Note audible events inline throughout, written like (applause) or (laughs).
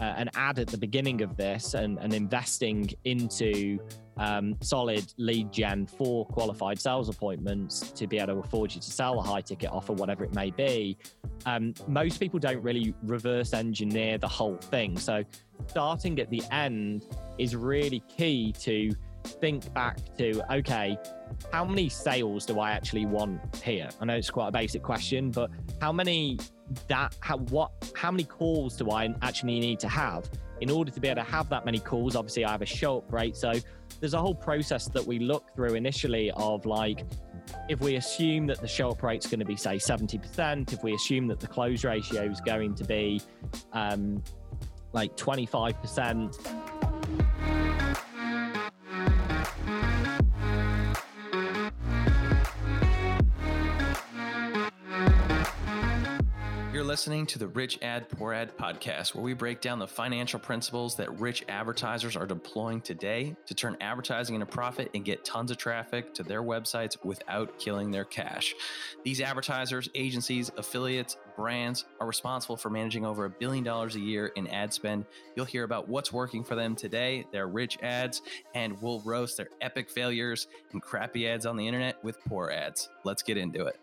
uh, an ad at the beginning of this and, and investing into um, solid lead gen for qualified sales appointments to be able to afford you to sell a high ticket offer, whatever it may be, um, most people don't really reverse engineer the whole thing. So starting at the end is really key to think back to okay how many sales do i actually want here i know it's quite a basic question but how many that how what how many calls do i actually need to have? In order to be able to have that many calls obviously i have a show up rate so there's a whole process that we look through initially of like if we assume that the show up rate's going to be say 70% if we assume that the close ratio is going to be um, like 25% listening to the Rich Ad Poor Ad podcast, where we break down the financial principles that rich advertisers are deploying today to turn advertising into profit and get tons of traffic to their websites without killing their cash. These advertisers, agencies, affiliates, brands are responsible for managing over a billion dollars a year in ad spend. You'll hear about what's working for them today, their rich ads, and we'll roast their epic failures and crappy ads on the internet with poor ads. Let's get into it.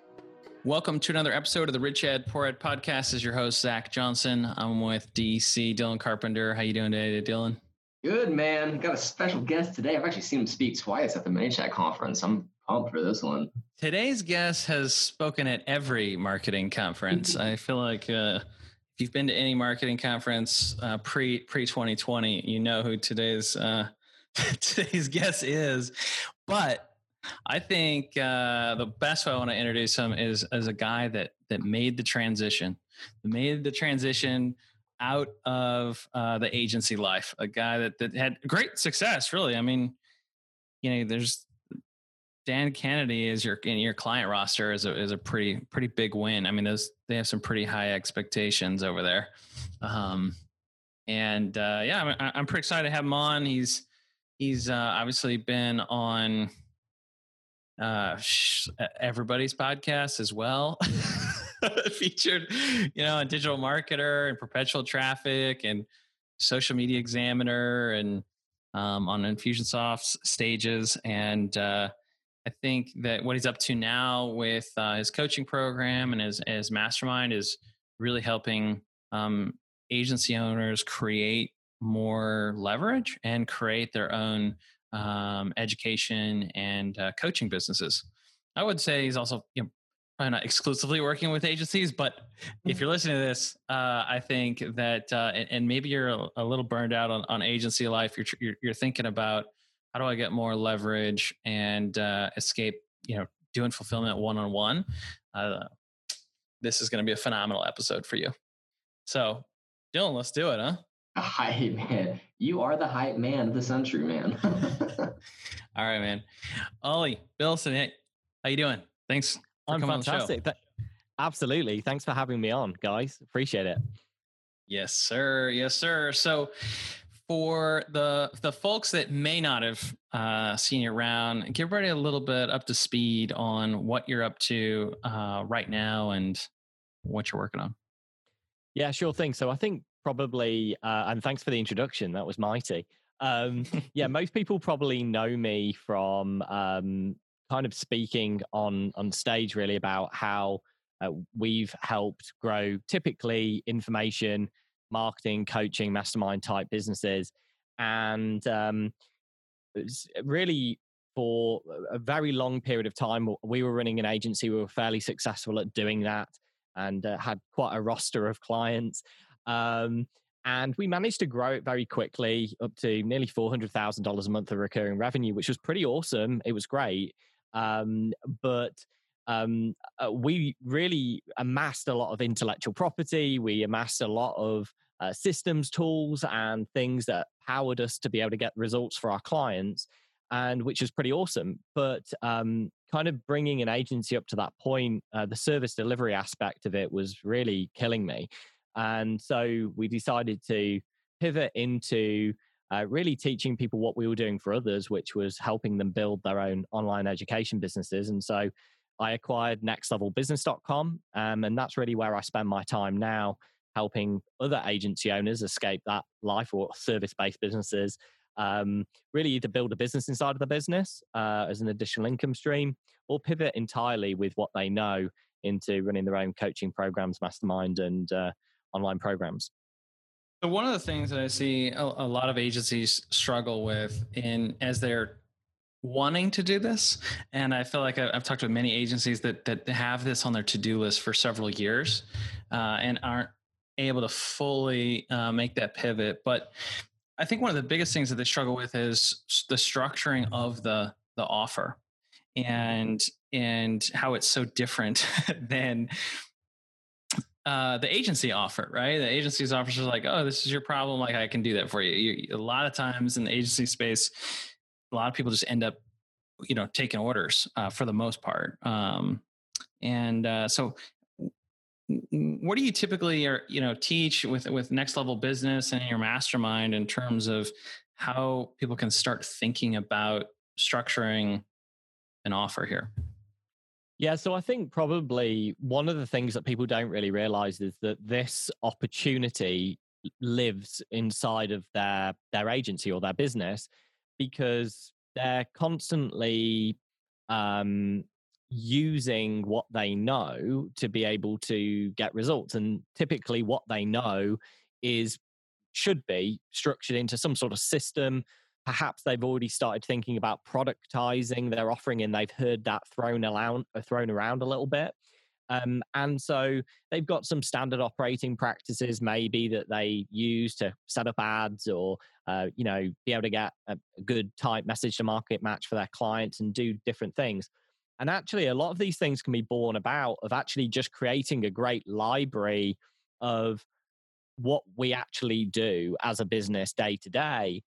Welcome to another episode of the Rich Ad Poor Ad podcast. Is your host Zach Johnson. I'm with DC Dylan Carpenter. How you doing today, Dylan? Good man. Got a special guest today. I've actually seen him speak twice at the ManyChat conference. I'm pumped for this one. Today's guest has spoken at every marketing conference. (laughs) I feel like uh, if you've been to any marketing conference uh, pre pre 2020, you know who today's uh, (laughs) today's guest is. But I think uh, the best way I want to introduce him is as a guy that that made the transition, made the transition out of uh, the agency life. A guy that that had great success. Really, I mean, you know, there's Dan Kennedy is your in your client roster is a is a pretty pretty big win. I mean, those they have some pretty high expectations over there. Um, and uh, yeah, I'm, I'm pretty excited to have him on. He's he's uh, obviously been on uh, everybody's podcast as well. (laughs) Featured, you know, a digital marketer and perpetual traffic and social media examiner and um, on Infusionsoft's stages. And uh, I think that what he's up to now with uh, his coaching program and his, his mastermind is really helping um, agency owners create more leverage and create their own um, education and uh, coaching businesses. I would say he's also you know, probably not exclusively working with agencies, but if you're listening to this, uh, I think that uh, and, and, maybe you're a, a, little burned out on, on agency life. You're, you're, you're thinking about how do I get more leverage and uh, escape, you know, doing fulfillment one on one. This is going to be a phenomenal episode for you. So, Dylan, let's do it, huh? Hype man. You are the hype man of the century, man. (laughs) All right, man. Ollie, Billson, hey, how you doing? Thanks. I'm fantastic. Th- absolutely. Thanks for having me on, guys. Appreciate it. Yes, sir. Yes, sir. So, for the the folks that may not have uh, seen you around, give everybody a little bit up to speed on what you're up to uh, right now and what you're working on. Yeah, sure thing. So I think probably, uh, and thanks for the introduction. That was mighty. Um, (laughs) (laughs) yeah, most people probably know me from um, kind of speaking on on stage, really about how uh, we've helped grow typically information, marketing, coaching, mastermind type businesses, and um, really for a very long period of time, we were running an agency. We were fairly successful at doing that and uh, had quite a roster of clients. Um, and we managed to grow it very quickly up to nearly $400,000 a month of recurring revenue, which was pretty awesome. It was great. Um, but um, uh, we really amassed a lot of intellectual property. We amassed a lot of uh, systems tools and things that powered us to be able to get results for our clients, and which was pretty awesome. But um, kind of bringing an agency up to that point, uh, the service delivery aspect of it was really killing me. And so we decided to pivot into uh, really teaching people what we were doing for others, which was helping them build their own online education businesses. And so I acquired nextlevelbusiness.com, um, and that's really where I spend my time now, helping other agency owners escape that life or service based businesses um, really either build a business inside of the business uh, as an additional income stream or pivot entirely with what they know into running their own coaching programs, mastermind, and uh, online programs. So one of the things that I see a, a lot of agencies struggle with in as they're wanting to do this, and I feel like I've talked with many agencies that that have this on their to do list for several years, uh, and aren't able to fully uh, make that pivot. But I think one of the biggest things that they struggle with is the structuring of the the offer and and how it's so different (laughs) than uh, the agency offer, right? The agency's offers are like, oh, this is your problem. Like, I can do that for you. you. A lot of times in the agency space, a lot of people just end up, you know, taking orders uh, for the most part. Um, and uh, so, what do you typically, or you know, teach with with next level business and your mastermind in terms of how people can start thinking about structuring an offer here? Yeah, so I think probably one of the things that people don't really realize is that this opportunity lives inside of their their agency or their business because they're constantly um, using what they know to be able to get results. And typically what they know is should be structured into some sort of system perhaps they've already started thinking about productizing their offering and they've heard that thrown around uh, thrown around a little bit. Um, and so they've got some standard operating practices maybe that they use to set up ads or uh, you know be able to get a good type message to market match for their clients and do different things. And actually a lot of these things can be born about of actually just creating a great library of what we actually do as a business day to day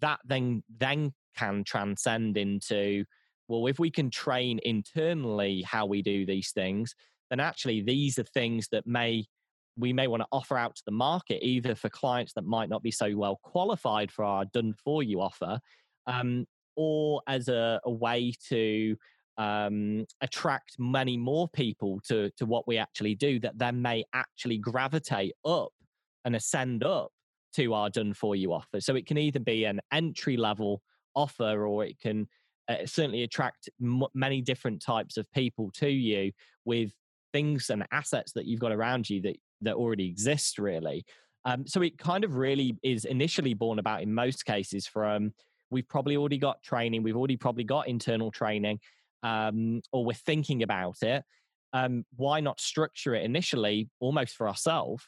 that then then can transcend into well if we can train internally how we do these things then actually these are things that may we may want to offer out to the market either for clients that might not be so well qualified for our done for you offer um, or as a, a way to um, attract many more people to to what we actually do that then may actually gravitate up and ascend up to our done for you offer. So it can either be an entry level offer or it can uh, certainly attract m- many different types of people to you with things and assets that you've got around you that that already exist really. Um, so it kind of really is initially born about in most cases from we've probably already got training, we've already probably got internal training, um, or we're thinking about it. Um, why not structure it initially almost for ourselves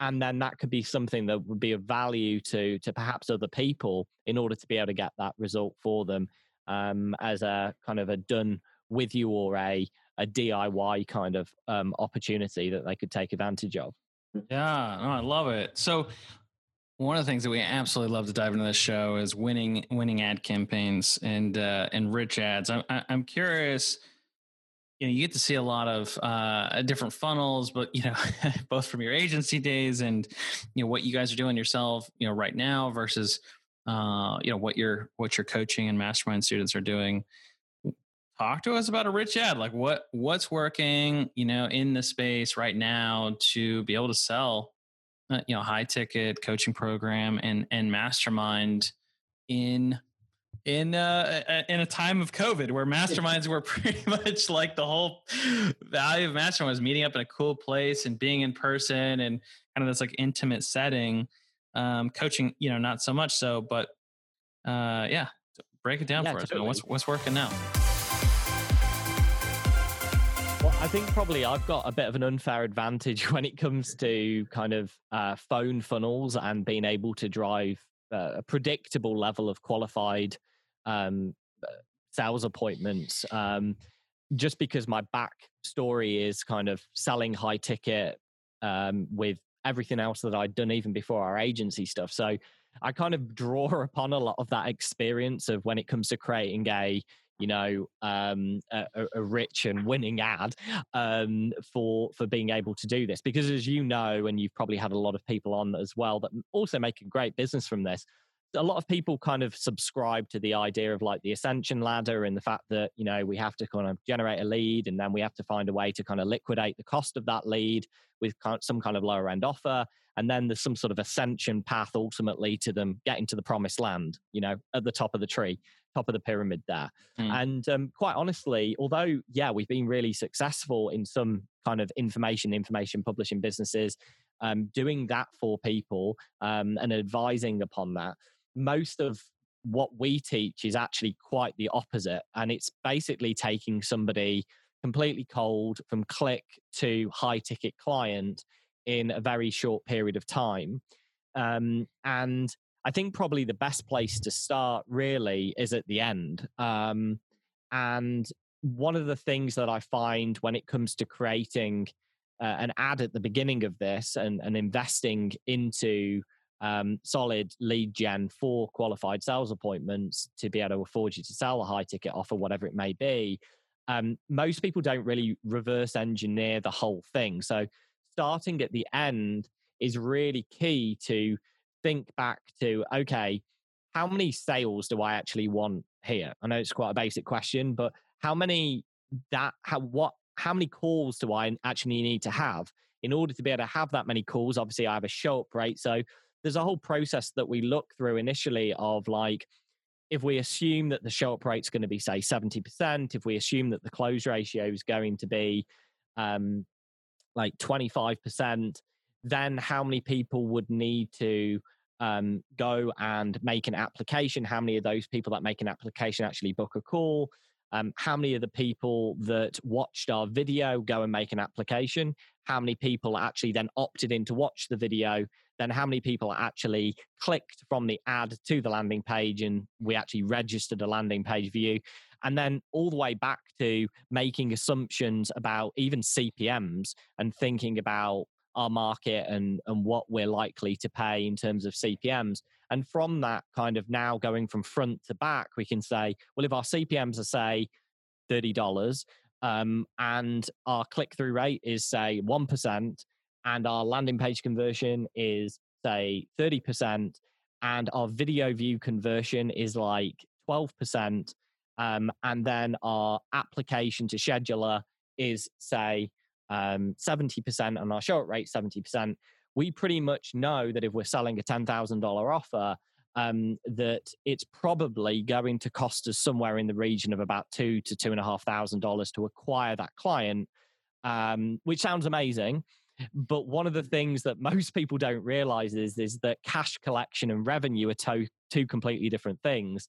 and then that could be something that would be of value to to perhaps other people in order to be able to get that result for them um, as a kind of a done with you or a a DIY kind of um, opportunity that they could take advantage of. Yeah, no, I love it. So one of the things that we absolutely love to dive into this show is winning winning ad campaigns and uh, and rich ads. I'm I'm curious you know you get to see a lot of uh, different funnels but you know (laughs) both from your agency days and you know what you guys are doing yourself you know right now versus uh, you know what your what your coaching and mastermind students are doing. Talk to us about a rich ad like what what's working you know in the space right now to be able to sell uh, you know high ticket coaching program and and mastermind in in uh, in a time of COVID where (laughs) masterminds were (laughs) pretty much like the whole value of mastermind was meeting up in a cool place and being in person and kind of this like intimate setting. Um, coaching, you know, not so much so, but uh, yeah, break it down yeah, for totally. us. What's what's working now? Well, I think probably I've got a bit of an unfair advantage (laughs) when it comes to kind of uh, phone funnels and being able to drive uh, a predictable level of qualified um, sales appointments um, just because my back story is kind of selling high ticket um, with everything else that I'd done even before our agency stuff. So I kind of draw (laughs) upon a lot of that experience of when it comes to creating a you know um, a, a, rich and winning ad um, for for being able to do this. Because as you know and you've probably had a lot of people on as well that also make a great business from this a lot of people kind of subscribe to the idea of like the ascension ladder and the fact that you know we have to kind of generate a lead and then we have to find a way to kind of liquidate the cost of that lead with some kind of lower end offer and then there's some sort of ascension path ultimately to them getting to the promised land you know at the top of the tree top of the pyramid there mm. and um, quite honestly although yeah we've been really successful in some kind of information information publishing businesses um, doing that for people um, and advising upon that most of what we teach is actually quite the opposite. And it's basically taking somebody completely cold from click to high ticket client in a very short period of time. Um, and I think probably the best place to start really is at the end. Um, and one of the things that I find when it comes to creating uh, an ad at the beginning of this and, and investing into um, solid lead gen for qualified sales appointments to be able to afford you to sell a high ticket offer, whatever it may be. Um, most people don't really reverse engineer the whole thing. So starting at the end is really key to think back to okay, how many sales do I actually want here? I know it's quite a basic question, but how many that how what how many calls do I actually need to have in order to be able to have that many calls? Obviously, I have a show up rate, so there's a whole process that we look through initially of like if we assume that the show up rate's going to be say 70% if we assume that the close ratio is going to be um, like 25% then how many people would need to um, go and make an application? How many of those people that make an application actually book a call? Um, how many of the people that watched our video go and make an application? How many people actually then opted in to watch the video? Then how many people actually clicked from the ad to the landing page and we actually registered a landing page view and then all the way back to making assumptions about even cpms and thinking about our market and and what we're likely to pay in terms of cpms and from that kind of now going from front to back we can say well if our cpms are say $30 um, and our click through rate is say 1% and our landing page conversion is say 30% and our video view conversion is like 12% um, and then our application to scheduler is say um, 70% and our show rate 70% we pretty much know that if we're selling a $10000 offer um, that it's probably going to cost us somewhere in the region of about two to two and a half thousand dollars to acquire that client um, which sounds amazing. But one of the things that (laughs) most people don't realize is, is that cash collection and revenue are to, two completely different things.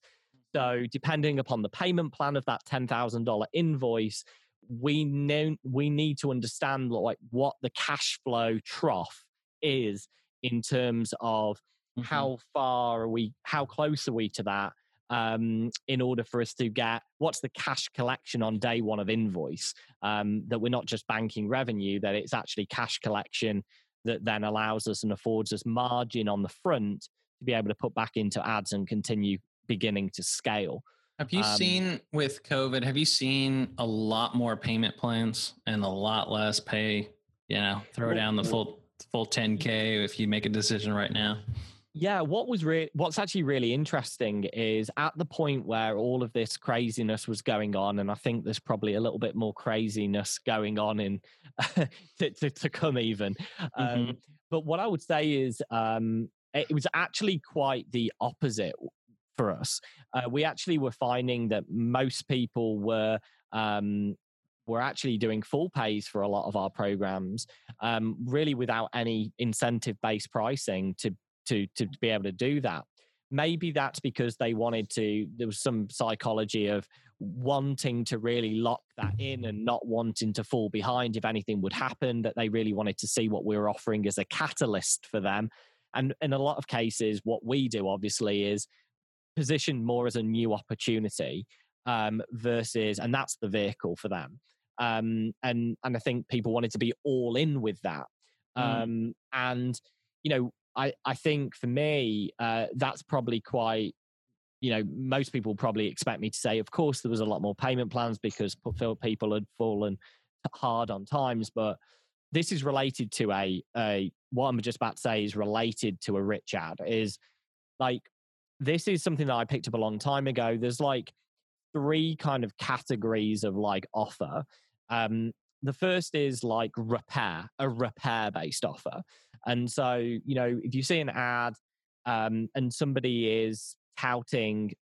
So, depending upon the payment plan of that $10,000 invoice, we know we need to understand like what the cash flow trough is in terms of mm-hmm. how far are we, how close are we to that, um, in order for us to get what's the cash collection on day one of invoice um, that we're not just banking revenue that it's actually cash collection that then allows us and affords us margin on the front to be able to put back into ads and continue beginning to scale have you um, seen with covid have you seen a lot more payment plans and a lot less pay you know throw down the full full 10k if you make a decision right now yeah, what was really what's actually really interesting is at the point where all of this craziness was going on, and I think there's probably a little bit more craziness going on in (laughs) to, to, to, come even. Mm-hmm. Um, but what I would say is um, it was actually quite the opposite for us. Uh, we actually were finding that most people were um, were actually doing full pays for a lot of our programs, um, really without any incentive based pricing to to to be able to do that maybe that's because they wanted to there was some psychology of wanting to really lock that in and not wanting to fall behind if anything would happen that they really wanted to see what we were offering as a catalyst for them and in a lot of cases what we do obviously is position more as a new opportunity um, versus and that's the vehicle for them um, and and i think people wanted to be all in with that mm. um, and you know I, I think for me, uh, that's probably quite, you know, most people probably expect me to say, of course, there was a lot more payment plans because people had fallen hard on times. But this is related to a, a what I'm just about to say is related to a rich ad is like this is something that I picked up a long time ago. There's like three kind of categories of like offer. Um, the first is like repair, a repair based offer. And so, you know, if you see an ad um, and somebody is touting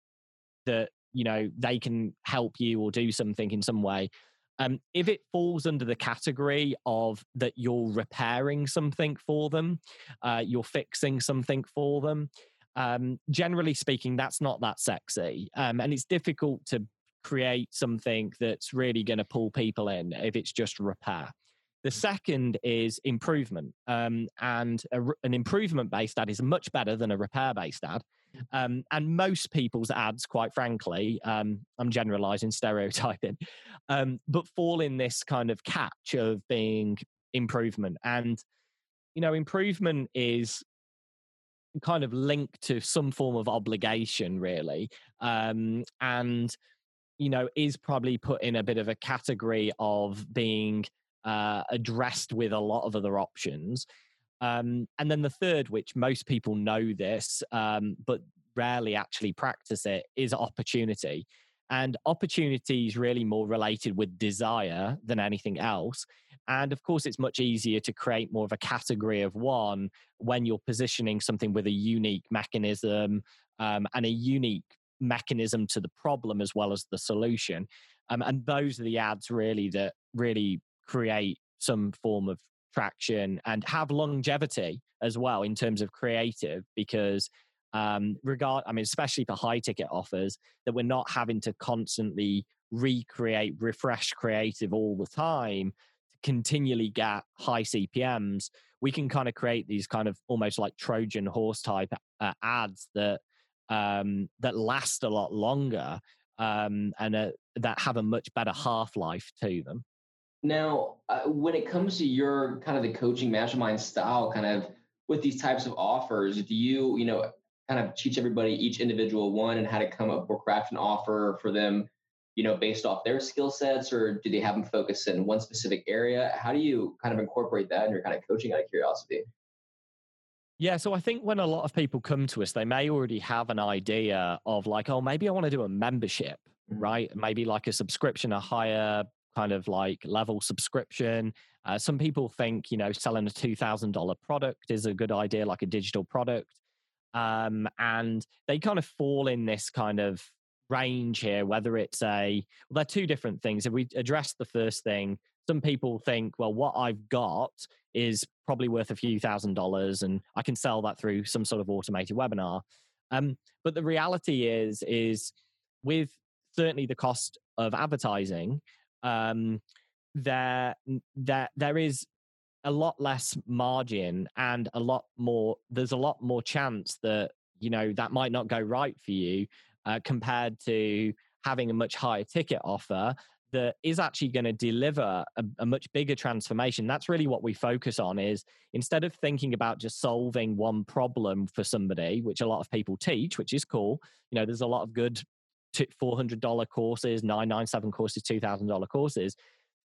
that, you know, they can help you or do something in some way, um, if it falls under the category of that you're repairing something for them, uh, you're fixing something for them, um, generally speaking, that's not that sexy. Um, and it's difficult to create something that's really going to pull people in if it's just repair. The second is improvement. Um, and a, an improvement based ad is much better than a repair based ad. Um, and most people's ads, quite frankly, um, I'm generalizing, stereotyping, um, but fall in this kind of catch of being improvement. And, you know, improvement is kind of linked to some form of obligation, really. Um, and, you know, is probably put in a bit of a category of being uh, addressed with a lot of other options. Um, and then the third, which most people know this, um, but rarely actually practice it, is opportunity. And opportunity is really more related with desire than anything else. And of course, it's much easier to create more of a category of one when you're positioning something with a unique mechanism um, and a unique mechanism to the problem as well as the solution. Um, and those are the ads really that really create some form of traction and have longevity as well in terms of creative because um, regard i mean especially for high ticket offers that we're not having to constantly recreate refresh creative all the time to continually get high cpms we can kind of create these kind of almost like trojan horse type uh, ads that um, that last a lot longer um, and uh, that have a much better half life to them. Now, uh, when it comes to your kind of the coaching mastermind style, kind of with these types of offers, do you, you know, kind of teach everybody each individual one and how to come up or craft an offer for them, you know, based off their skill sets, or do they have them focus in one specific area? How do you kind of incorporate that in your kind of coaching out of curiosity? Yeah, so I think when a lot of people come to us, they may already have an idea of like, oh, maybe I want to do a membership, mm-hmm. right? Maybe like a subscription, a higher kind of like level subscription. Uh, some people think, you know, selling a $2,000 product is a good idea, like a digital product. Um, and they kind of fall in this kind of range here, whether it's a, well, they're two different things. If we address the first thing, some people think, well, what I've got is probably worth a few thousand dollars and I can sell that through some sort of automated webinar. Um, but the reality is, is with certainly the cost of advertising, um, there there there is a lot less margin and a lot more there's a lot more chance that you know that might not go right for you uh, compared to having a much higher ticket offer that is actually going to deliver a, a, much bigger transformation. That's really what we focus on is instead of thinking about just solving one problem for somebody which a lot of people teach which is cool you know there's a lot of good $400 courses, 997 courses, $2,000 courses,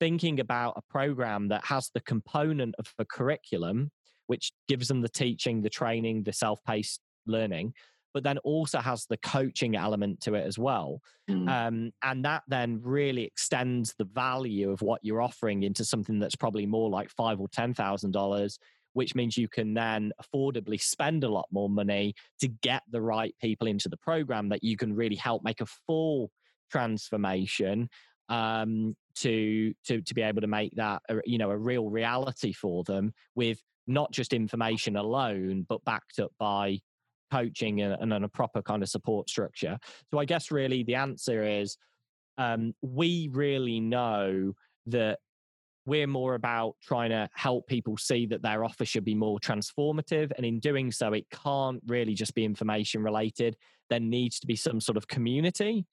thinking about a program that has the component of a curriculum, which gives them the teaching, the training, the self paced learning, but then also has the coaching element to it as well. Mm. Um, and that then really extends the value of what you're offering into something that's probably more like five or ten thousand dollars which means you can then affordably spend a lot more money to get the right people into the program that you can really help make a full transformation um, to to to be able to make that a, you know a real reality for them with not just information alone, but backed up by coaching and, and a proper kind of support structure. So I guess really the answer is um, we really know that we're more about trying to help people see that their offer should be more transformative. And in doing so, it can't really just be information related. There needs to be some sort of community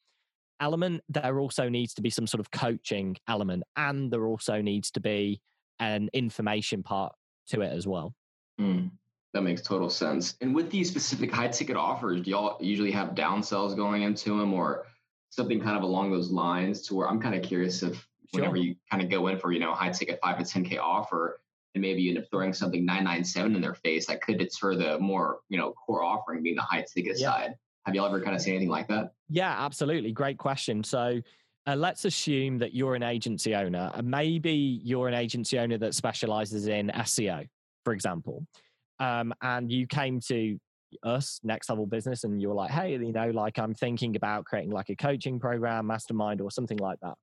element. There also needs to be some sort of coaching element. And there also needs to be an information part to it as well. Mm, that makes total sense. And with these specific high ticket offers, do y'all usually have downsells going into them or something kind of along those lines to where I'm kind of curious if sure. whenever you kind of go in for, you know, high ticket five to 10K offer, and maybe you end up throwing something 997 in their face that could deter the more, you know, core offering being the high ticket yeah. side. Have you ever kind of seen anything like that? Yeah, absolutely. Great question. So uh, let's assume that you're an agency owner, and maybe you're an agency owner that specializes in SEO, for example, um, and you came to us, Next Level Business, and you're like, hey, you know, like I'm thinking about creating like a coaching program, mastermind, or something like that.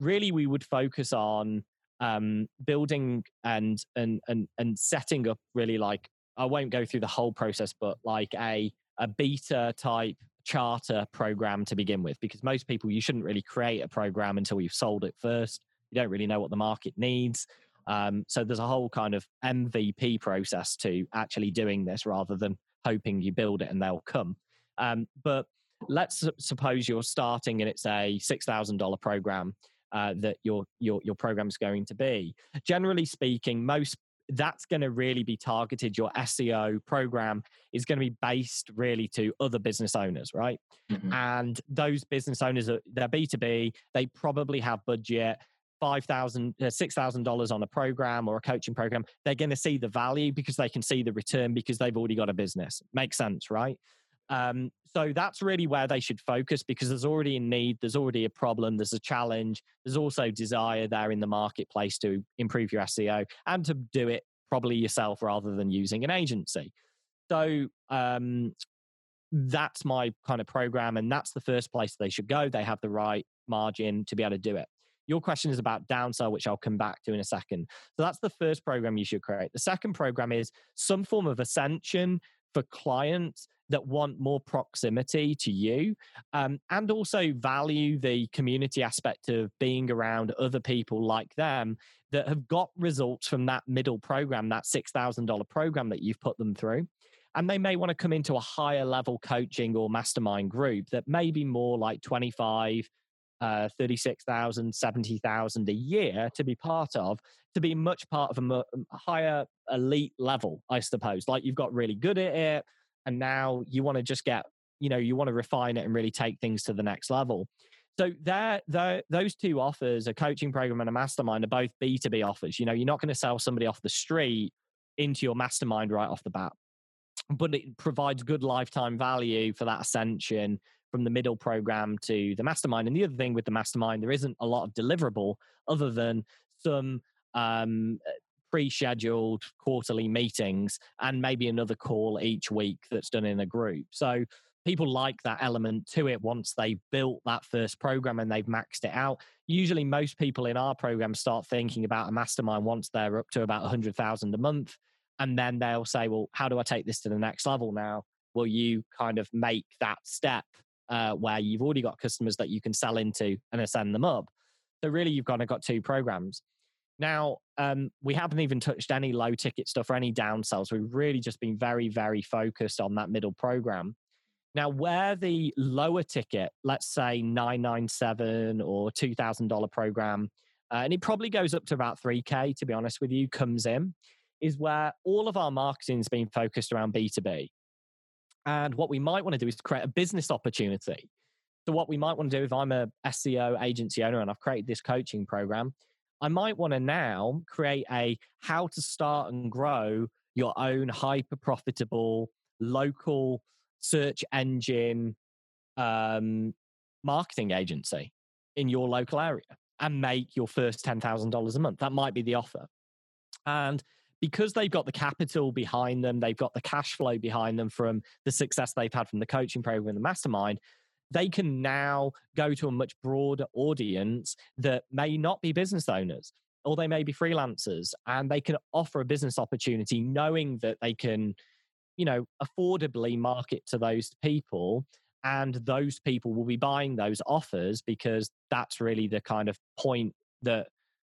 Really, we would focus on um, building and and and and setting up really like I won't go through the whole process, but like a a beta type charter program to begin with because most people you shouldn't really create a program until you've sold it first. You don't really know what the market needs. Um, so there's a whole kind of mvp process to actually doing this rather than hoping you build it and they'll come. Um, but let's suppose you're starting and it's a $6000 program uh, that your your your program is going to be. Generally speaking most that's going to really be targeted. Your SEO program is going to be based really to other business owners, right? Mm-hmm. And those business owners, are, they're B2B, they probably have budget. 5,000, uh, $6,000 on a program or a coaching program, they're going to see the value because they can see the return because they've already got a business. Makes sense, right? Um, so that's really where they should focus because there's already a need, there's already a problem, there's a challenge, there's also desire there in the marketplace to improve your SEO and to do it probably yourself rather than using an agency. So um, that's my kind of program, and that's the first place they should go. They have the right margin to be able to do it. Your question is about downsell, which I'll come back to in a second. So that's the first program you should create. The second program is some form of ascension for clients that want more proximity to you um, and also value the community aspect of being around other people like them that have got results from that middle program, that $6,000 program that you've put them through. And they may want to come into a higher level coaching or mastermind group that may be more like 25, uh, 36,000, 70,000 a year to be part of, to be much part of a, a higher elite level, I suppose. Like you've got really good at it, and now you want to just get, you know, you want to refine it and really take things to the next level. So there, those two offers, a coaching program and a mastermind, are both B2B offers. You know, you're not going to sell somebody off the street into your mastermind right off the bat. But it provides good lifetime value for that ascension from the middle program to the mastermind. And the other thing with the mastermind, there isn't a lot of deliverable other than some um, pre-scheduled quarterly meetings and maybe another call each week that's done in a group. So people like that element to it once they've built that first program and they've maxed it out. Usually, most people in our program start thinking about a mastermind once they're up to about 100,000 a month. And then they'll say, Well, how do I take this to the next level now? Will you kind of make that step uh, where you've already got customers that you can sell into and ascend them up? So, really, you've kind of got two programs. Now, um, we haven't even touched any low ticket stuff or any downsells. We've really just been very, very focused on that middle program. Now, where the lower ticket, let's say 997 or $2,000 program, uh, and it probably goes up to about 3K, to be honest with you, comes in, is where all of our marketing has been focused around B2B. And what we might want to do is create a business opportunity. So, what we might want to do if I'm a SEO agency owner and I've created this coaching program, I might want to now create a how to start and grow your own hyper profitable local search engine um, marketing agency in your local area and make your first $10,000 a month. That might be the offer. And because they've got the capital behind them, they've got the cash flow behind them from the success they've had from the coaching program and the mastermind, they can now go to a much broader audience that may not be business owners or they may be freelancers and they can offer a business opportunity knowing that they can you know, affordably market to those people. And those people will be buying those offers because that's really the kind of point that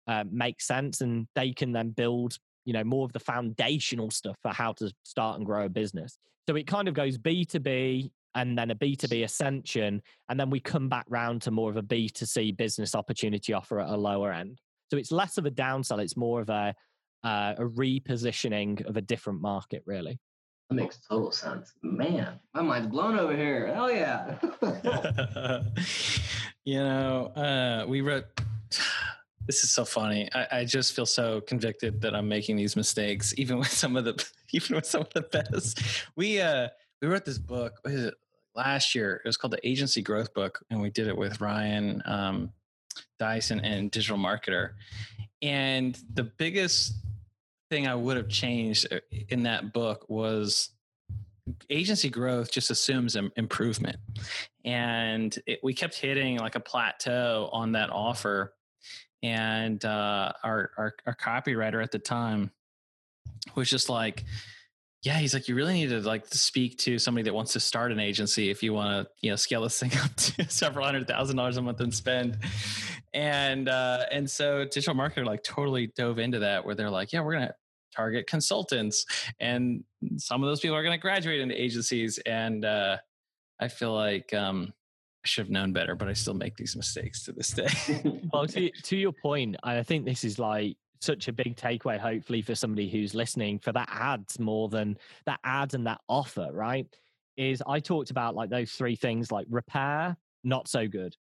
uh, makes sense. And they can then build, you know, more of the foundational stuff for how to start and grow a business. So it kind of goes B2B and then a B2B ascension. And then we come back round to more of a B2C business opportunity offer at a lower end. So it's less of a downsell, it's more of a, uh, a repositioning of a different market, really. That makes total sense. Man, my mind's blown over here. Hell yeah. (laughs) you know, uh, we wrote. (sighs) This is so funny. I, I, just feel so convicted that I'm making these mistakes, even with some of the, (laughs) even with some of the best. We uh, we wrote this book. What is it? Last year. It was called the Agency Growth Book, and we did it with Ryan um, Deiss and Digital Marketer. And the biggest thing I would have changed uh, in that book was agency growth just assumes improvement and it, we kept hitting like a plateau on that offer and uh, our, our our copywriter at the time was just like yeah he's like you really need to like speak to somebody that wants to start an agency if you want to you know scale this (laughs) thing up to several hundred thousand dollars a month and spend. And uh and so digital marketer like totally dove into that where they're like yeah we're gonna target consultants. And some of those people are to graduate into agencies and uh, i feel like um, i should have known better but i still make these mistakes to this day. (laughs) Well to, to your point i think this is like such a big takeaway hopefully for somebody who's listening for that ads more than that ad and that offer right is i talked about like those three things like repair not so good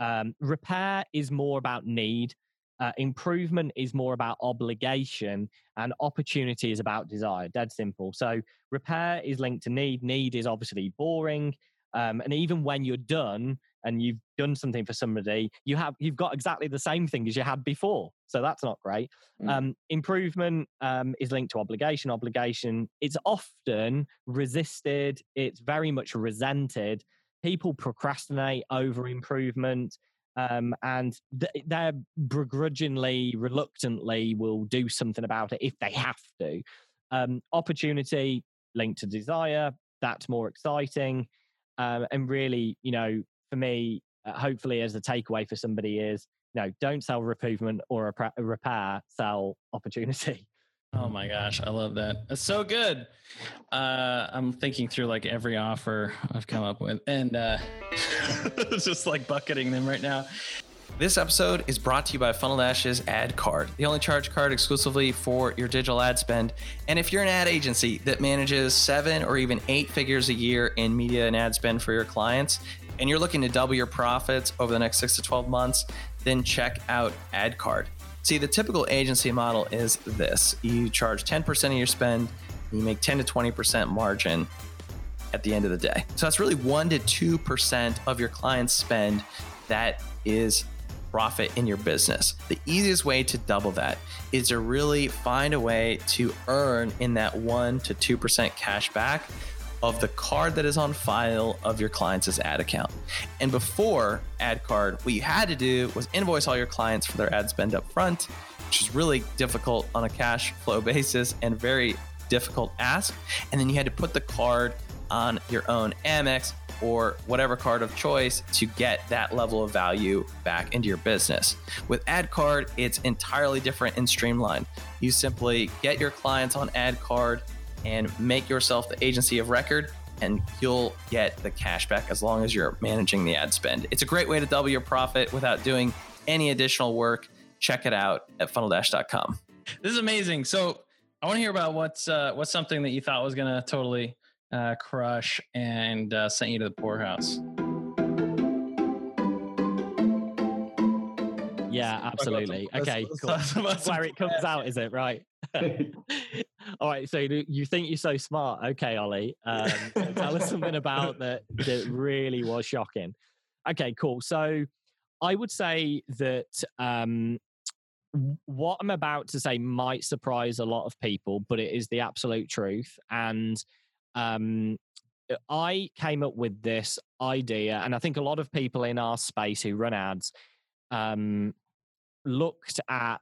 um, repair is more about need uh, improvement is more about obligation, and opportunity is about desire. Dead simple. So repair is linked to need. Need is obviously boring, um, and even when you're done and you've done something for somebody, you have you've got exactly the same thing as you had before. So that's not great. Mm. Um, improvement um, is linked to obligation. Obligation it's often resisted. It's very much resented. People procrastinate over improvement um, and th- they're begrudgingly, reluctantly will do something about it if they have to. Um, opportunity linked to desire, that's more exciting. Um, and really, you know, for me, uh, hopefully, as a takeaway for somebody is, you know, don't sell improvement or a repair, sell opportunity. (laughs) Oh my gosh, I love that. It's so good. Uh, I'm thinking through like every offer I've come up with, and uh, (laughs) just like bucketing them right now. This episode is brought to you by Funnel Dash's Ad Card, the only charge card exclusively for your digital ad spend. And if you're an ad agency that manages seven or even eight figures a year in media and ad spend for your clients, and you're looking to double your profits over the next six to 12 months, then check out AdCard. See, the typical agency model is this you charge 10% of your spend, you make 10 to 20% margin at the end of the day. So that's really 1 to 2% of your client's spend that is profit in your business. The easiest way to double that is to really find a way to earn in that 1 to 2% cash back of the card that is on file of your client's ad account. And before ad card, what you had to do was invoice all your clients for their ad spend up front, which is really difficult on a cash flow (laughs) basis and very difficult ask. And then you had to put the card on your own Amex or whatever card of choice to get that level of value back into your business. With Ad Card, it's entirely different and streamlined. You simply get your clients on Ad Card and make yourself the agency of record and you'll get the cash back as long as you're managing the ad spend. It's a great way to double your profit without doing any additional work. Check it out at funneldash.com. This is amazing. So I want to hear about what's uh, what's something that you thought was going to totally uh, crush and uh, sent you to the poorhouse. Yeah, absolutely. Okay, cool. Where it (laughs) comes out, is it right? (laughs) (laughs) All right. So you think you're so smart? Okay, Ollie. Um, so tell us something about that that really was shocking. Okay, cool. So I would say that um, what I'm about to say might surprise a lot of people, but it is the absolute truth. And um, I came up with this idea, and I think a lot of people in our space who run ads um, looked at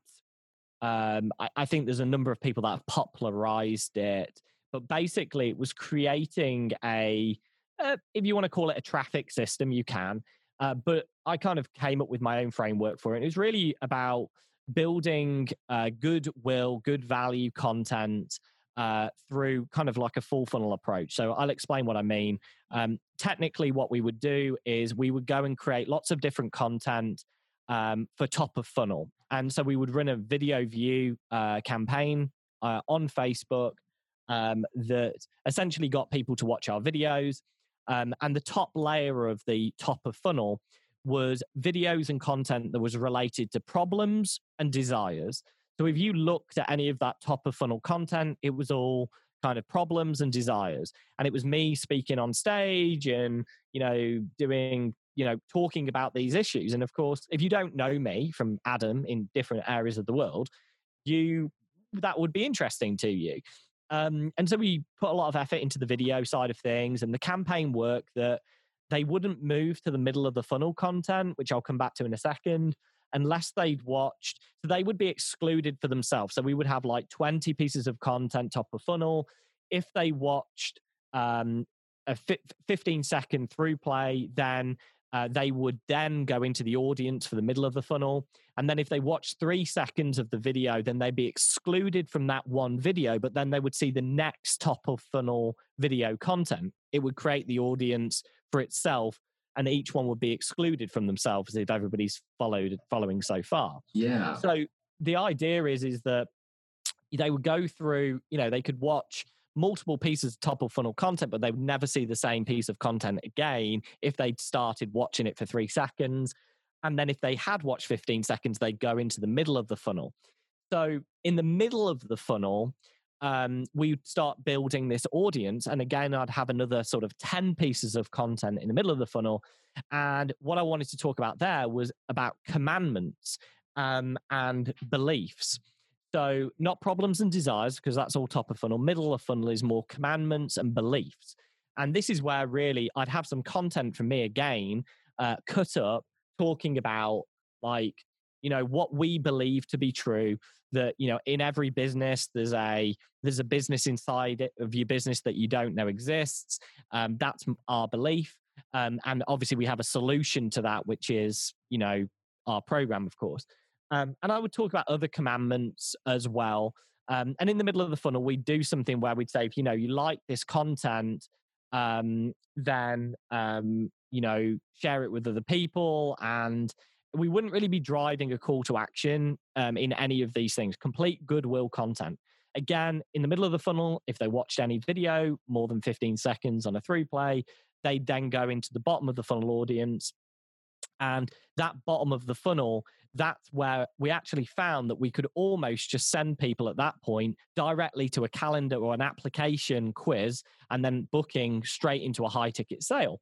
um, I, I, think there's a number of people that have popularized it, but basically it was creating a, uh, if you want to call it a traffic system, you can. Uh, but I kind of came up with my own framework for it. It was really about building uh, goodwill, good value content uh, through kind of like a full funnel approach. So I'll explain what I mean. Um, technically, what we would do is we would go and create lots of different content um, for top of funnel. And so we would run a video view uh, campaign uh, on Facebook um, that essentially got people to watch our videos. Um, and the top layer of the top of funnel was videos and content that was related to problems and desires. So if you looked at any of that top of funnel content, it was all kind of problems and desires. And it was me speaking on stage and, you know, doing, you know, talking about these issues. And of course, if you don't know me from Adam in different areas of the world, you that would be interesting to you. Um, and so we put a lot of effort into the video side of things and the campaign work that they wouldn't move to the middle of the funnel content, which I'll come back to in a second, unless they'd watched. So they would be excluded for themselves. So we would have like 20 pieces of content top of funnel. If they watched um, a 15 second through play, then uh, they would then go into the audience for the middle of the funnel. And then if they watch three seconds of the video, then they'd be excluded from that one video, but then they would see the next top of funnel video content. It would create the audience for itself and each one would be excluded from themselves if everybody's followed following so far. Yeah. So the idea is is that they would go through, you know, they could watch multiple pieces of top of funnel content, but they would never see the same piece of content again if they'd started watching it for three seconds. And then if they had watched 15 seconds, they'd go into the middle of the funnel. So in the middle of the funnel, um, we'd start building this audience. And again, I'd have another sort of 10 pieces of content in the middle of the funnel. And what I wanted to talk about there was about commandments um, and beliefs. So, not problems and desires, because that's all top of funnel. Middle of funnel is more commandments and beliefs. And this is where really I'd have some content from me again, uh, cut up, talking about like, you know, what we believe to be true. That you know, in every business, there's a there's a business inside of your business that you don't know exists. Um, that's our belief, um, and obviously we have a solution to that, which is you know our program, of course. Um, and I would talk about other commandments as well. Um, and in the middle of the funnel, we do something where we'd say, if you know, you like this content, um, then um, you know, share it with other people. And we wouldn't really be driving a call to action um, in any of these things. Complete goodwill content. Again, in the middle of the funnel, if they watched any video more than 15 seconds on a ThruPlay, they then go into the bottom of the funnel audience. And that bottom of the funnel that's where we actually found that we could almost just send people at that point directly to a calendar or an application quiz and then booking straight into a high ticket sale.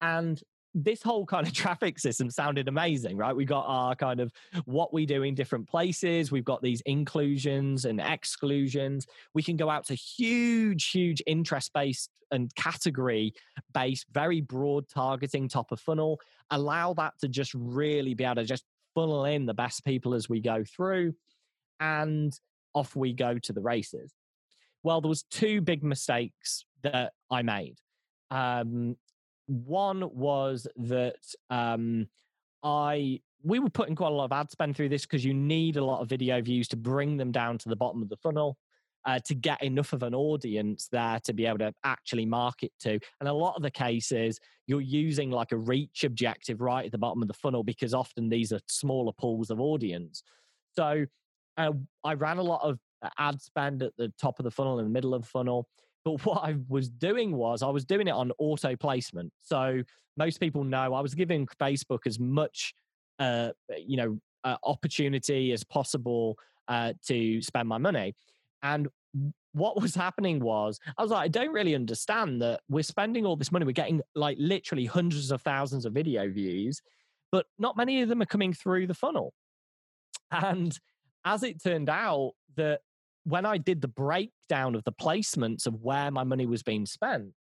And this whole kind of (laughs) traffic system sounded amazing, right? We got our kind of what we do in different places. We've got these inclusions and exclusions. We can go out to huge, huge interest based and category based, very broad targeting top of funnel. Allow that to just really be able to just funnel in the best people as we go through, and off we go to the races. Well, there was two big mistakes that I made. Um, one was that um, I we were putting quite a lot of ad spend through this because you need a lot of video views to bring them down to the bottom of the funnel uh, to get enough of an audience there to be able to actually market to. And a lot of the cases, you're using like a reach objective right at the bottom of the funnel because often these are smaller pools of audience. So uh, I ran a lot of uh, ad spend at the top of the funnel, in the middle of the funnel. But what I was doing was I was doing it on auto placement. So most people know I was giving Facebook as much, uh, you know, uh, opportunity as possible uh, to spend my money. And what was happening was I was like, I don't really understand that we're spending all this money. We're getting like literally hundreds of thousands of video views, but not many of them are coming through the funnel. And as it turned out, that when I did the breakdown of the placements of where my money was being spent,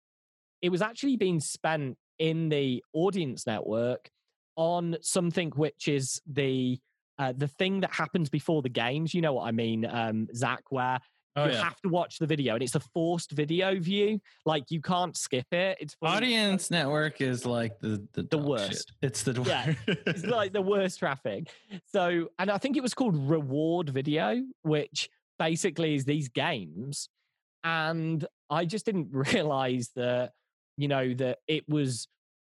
it was actually being spent in the audience network on something which is the uh, the thing that happens before the games. You know what I mean, um, Zach? Where Oh, you yeah. have to watch the video, and it's a forced video view. Like you can't skip it. It's audience network is like the the, the worst. Shit. It's the yeah, it's (laughs) like the worst traffic. So, and I think it was called reward video, which basically is these games. And I just didn't (laughs) realize that you know that it was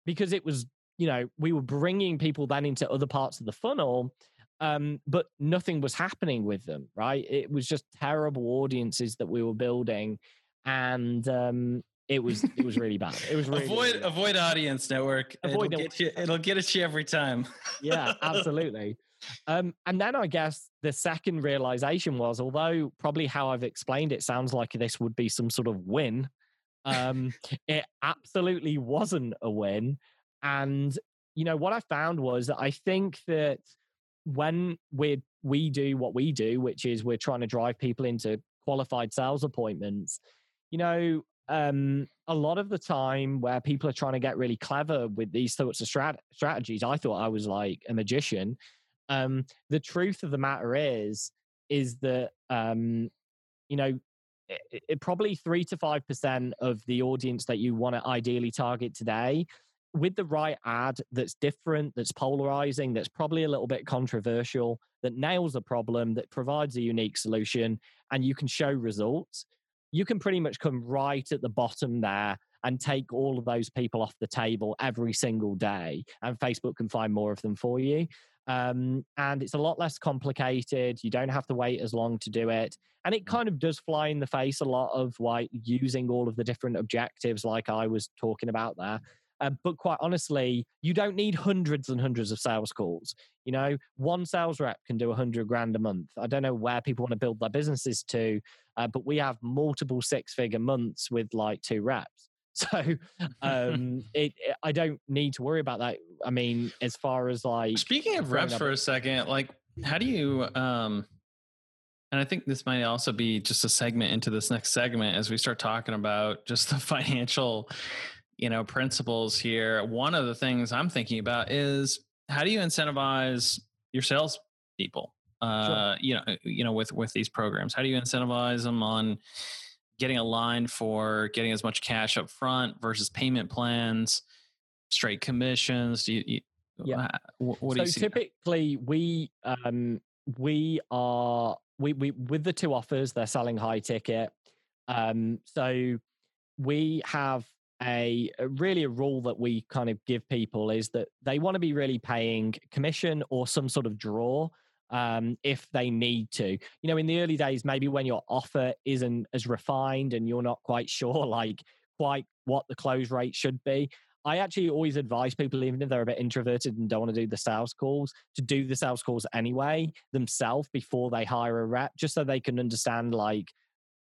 because it was you know we were bringing people then into other parts of the funnel um, but nothing was happening with them. Right? It was just terrible audiences that we were building, and um, it was it was really bad. It was really, (laughs) avoid really avoid audience network. Avoid it'll, get you, it'll get at you every time. yeah, absolutely. Um, and then I guess the second realization was, although probably how I've explained it sounds like this would be some sort of win, um, it absolutely wasn't a win. And you know what I found was that I think that when we we do what we do, which is we're trying to drive people into qualified sales appointments, you know, um, a lot of the time where people are trying to get really clever with these sorts of strat- strategies, I thought I was like a magician. Um, the truth of the matter is, is that um, you know, it, it, probably three to five percent of the audience that you want to ideally target today, with the right ad that's different, that's polarizing, that's probably a little bit controversial, that nails a problem, that provides a unique solution, and you can show results you can pretty much come right at the bottom there and take all of those people off the table every single day, and Facebook can find more of them for you. Um, and it's a lot less complicated. You don't have to wait as long to do it. And it kind of does fly in the face a lot of like using all of the different objectives, like I was talking about there. Uh, but quite honestly, you don't need hundreds and hundreds of sales calls. You know, one sales rep can do a hundred grand a month. I don't know where people want to build their businesses to, uh, but we have multiple six figure months with like two reps. So um, (laughs) it, it, I don't need to worry about that. I mean, as far as like speaking of reps for a second, like how do you um and I think this might also be just a segment into this next segment as we start talking about just the (laughs) financial you know principles here one of the things i'm thinking about is how do you incentivize your sales people uh sure. you know you know with with these programs how do you incentivize them on getting a line for getting as much cash up front versus payment plans straight commissions do you, you yeah. what, what so do you typically we um we are we we with the two offers they're selling high ticket um so we have a, really a rule that we kind of give people is that they want to be really paying commission or some sort of draw um, if they need to. You know, in the early days, maybe when your offer isn't as refined and you're not quite (laughs) sure, like quite what the close rate should be. I actually always advise people, even if they're a bit introverted and don't want to do the sales calls, to do the sales calls anyway themselves before they hire a rep, just so they can understand like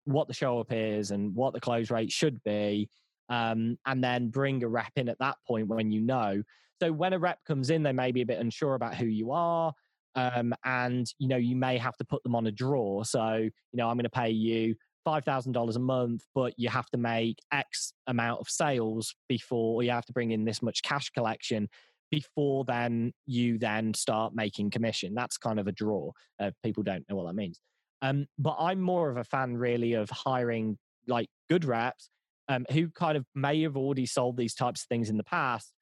what the show up is and what the close rate should be um, and then bring a rep in at that point when you know. So when a rep comes in, they may be a bit unsure about who you are. Um, and you know you may have to put them on a draw. So you know I'm going to pay you five thousand dollars a month, but you have to make X amount of sales before you have to bring in this much cash collection before then you then start making commission. That's kind of a draw. Uh, people don't know what that means. Um, but I'm more of a fan really of hiring like good reps um, who kind of may have already sold these types of things in the past,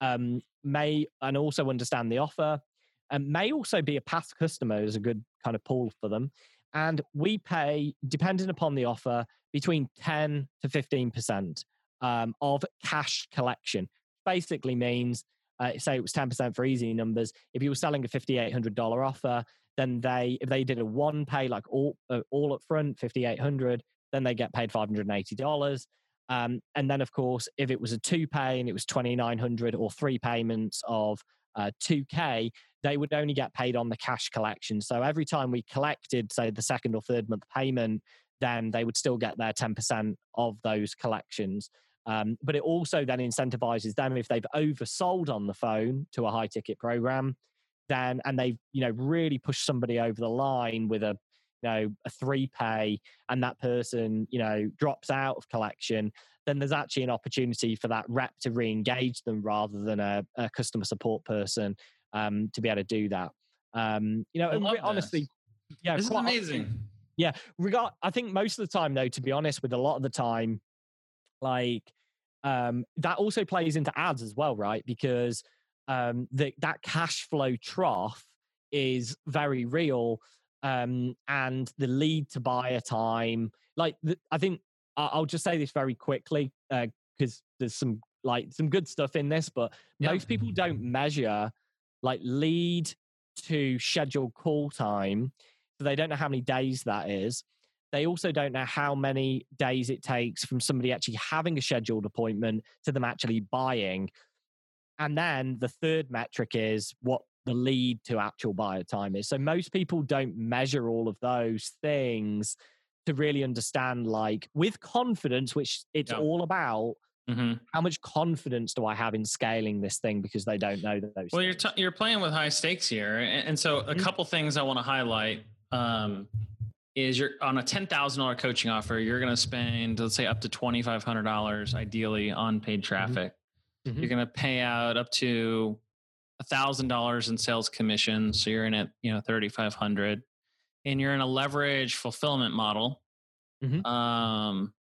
um, may and also understand the offer, and may also be a past customer is a good kind of pull for them. And we pay, depending upon the offer, between 10 to 15% um, of cash collection. Basically means, uh, say it was 10% for easy numbers. If you were selling a $5,800 offer, then they, if they did a one pay, like all, uh, all up front, 5,800, then they get paid $580. Um, and then, of course, if it was a two pay and it was 2900 or three payments of uh, 2K, they would only get paid on the cash collection. So every time we collected, say, the second or third month payment, then they would still get their 10% of those collections. Um, but it also then incentivizes them if they've oversold on the phone to a high ticket program, then and they've you know really pushed somebody over the line with a you know a three pay and that person you know drops out of collection then there's actually an opportunity for that rep to re-engage them rather than a, a customer support person um, to be able to do that. Um, you know honestly yeah this is amazing. Yeah regard i think most of the time though to be honest with a lot of the time like um, that also plays into ads as well right? Because um, the, that cash flow trough is very real um, and the lead to buyer time. Like, the, I think I'll just say this very quickly because uh, there's some like some good stuff in this, but most people don't measure like lead to scheduled call time. So they don't know how many days that is. They also don't know how many days it takes from somebody actually having a scheduled appointment to them actually buying. And then the third metric is what the lead to actual buyer time is. So most people don't measure all of those things to really understand, like with confidence, which it's Yeah. all about. Mm-hmm. How much confidence do I have in scaling this thing because they don't know those. Well, you're t- you're playing with high stakes here, and, and so a Mhm. couple things I want to highlight um, is you're on a ten thousand dollar coaching offer. You're going to spend let's say up to twenty five hundred dollars, ideally on paid traffic. Mhm. You're going to pay out up to thousand dollars in sales commission, so you're in at you know thirty five hundred, and you're in a leverage fulfillment model. Mhm. Um,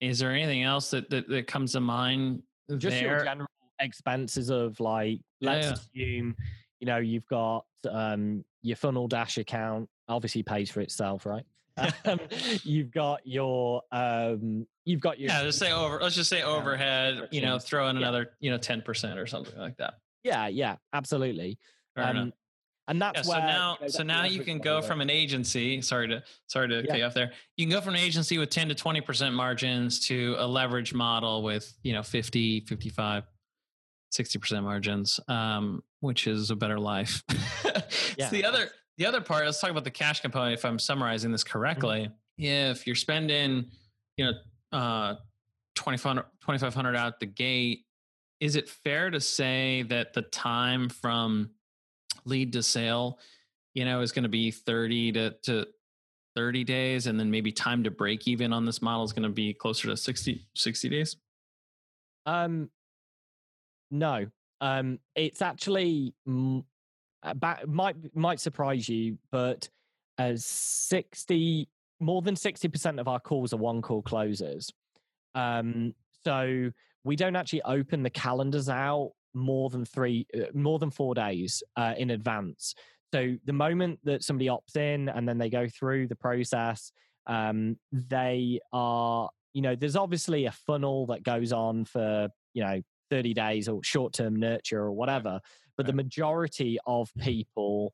is there anything else that that, that comes to mind just there? your general expenses of like let's yeah. assume you know you've got um your FunnelDash account obviously pays for itself right (laughs) um, you've got your um you've got your Yeah, just say over. Let's just say overhead. You know, throw in Yeah. another, you know, ten percent or something like that. yeah yeah absolutely um and that's Yeah, so where now, you know, so now you can go from an agency. Sorry to, sorry to cut you off there. You can go from an agency with ten to twenty percent margins to a leverage model with, you know, 50, 55, 60 percent margins, um, which is a better life. (laughs) Yeah. So the other, the other part. Let's talk about the cash component. If I'm summarizing this correctly, if you're spending, you know, uh, 2500 out the gate is it fair to say that the time from lead to sale you know is going to be 30 to, to 30 days and then maybe time to break even on this model is going to be closer to 60 60 days Um, no. Um, it's actually mm, about might might surprise you, but as sixty more than sixty percent of our calls are one call closes. Um, so we don't actually open the calendars out more than three, uh, more than four days uh, in advance. So the moment that somebody opts in and then they go through the process, um, they are, you know, there's obviously a funnel that goes on for, you know, 30 days or short term nurture or whatever. But the majority of people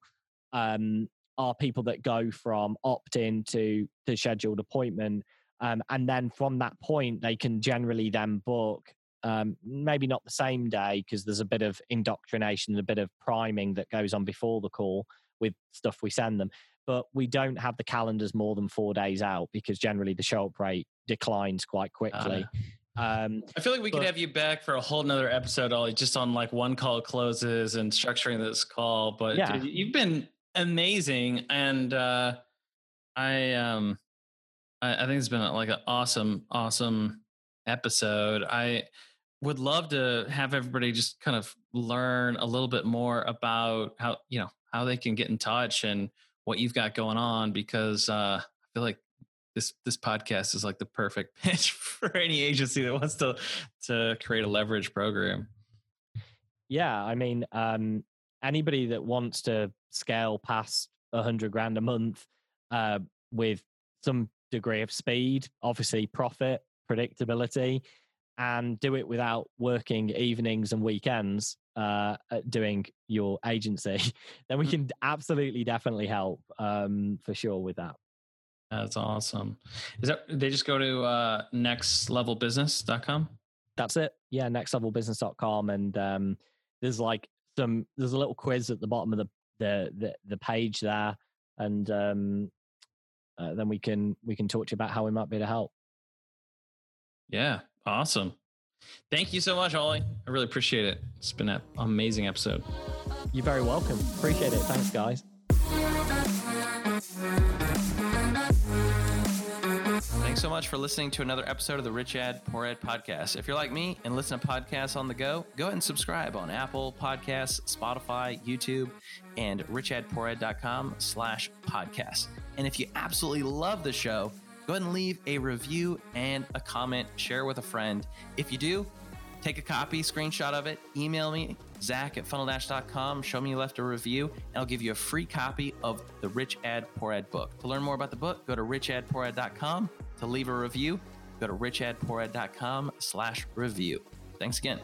um, are people that go from opt in to the scheduled appointment. Um, and then from that point, they can generally then book, um, maybe not the same day, because there's a bit of indoctrination and a bit of priming that goes on before the call with stuff we send them. But we don't have the calendars more than four days out because generally the show up rate declines quite quickly. Um, i feel like we could have you back for a whole nother episode ollie just on like one call closes and structuring this call but Yeah. dude, you've been amazing and uh i um I, I think it's been like an awesome, awesome episode. I would love to have everybody just kind of learn a little bit more about how you know how they can get in touch and what you've got going on because uh, I feel like this this podcast is like the perfect (laughs) pitch for any agency that wants to to create a leverage program. yeah, I mean, um, anybody that wants to scale past a hundred grand a month uh, with some degree of speed, obviously profit, predictability, and do it without working evenings and weekends uh, at doing your agency, (laughs) then we Mm. can absolutely definitely help um, for sure with that. That's awesome. Is that they just go to uh, nextlevelbusiness.com? That's it. Yeah, nextlevelbusiness.com. And um, there's like some, there's a little quiz at the bottom of the, the, the, the page there. And um, uh, then we can, we can talk to you about how we might be able to help. Yeah, awesome. Thank you so much, Ollie. I really appreciate it. It's been an amazing episode. You're very welcome. Appreciate it. Thanks, guys. Thanks so much for listening to another episode of the Rich Ad Poor Ad podcast. If you're like me and listen to podcasts on the go, go ahead and subscribe on Apple Podcasts, Spotify, YouTube, and richadpoorad.com slash podcast. And if you absolutely love the show, go ahead and leave a review and a comment, share with a friend. If you do, take a copy, screenshot of it, email me, Zach at funneldash.com, show me you left a review, and I'll give you a free copy of the Rich Ad Poor Ad book. To learn more about the book, go to richadpoorad.com. To leave a review, go to richadpoorad.com slash review. Thanks again.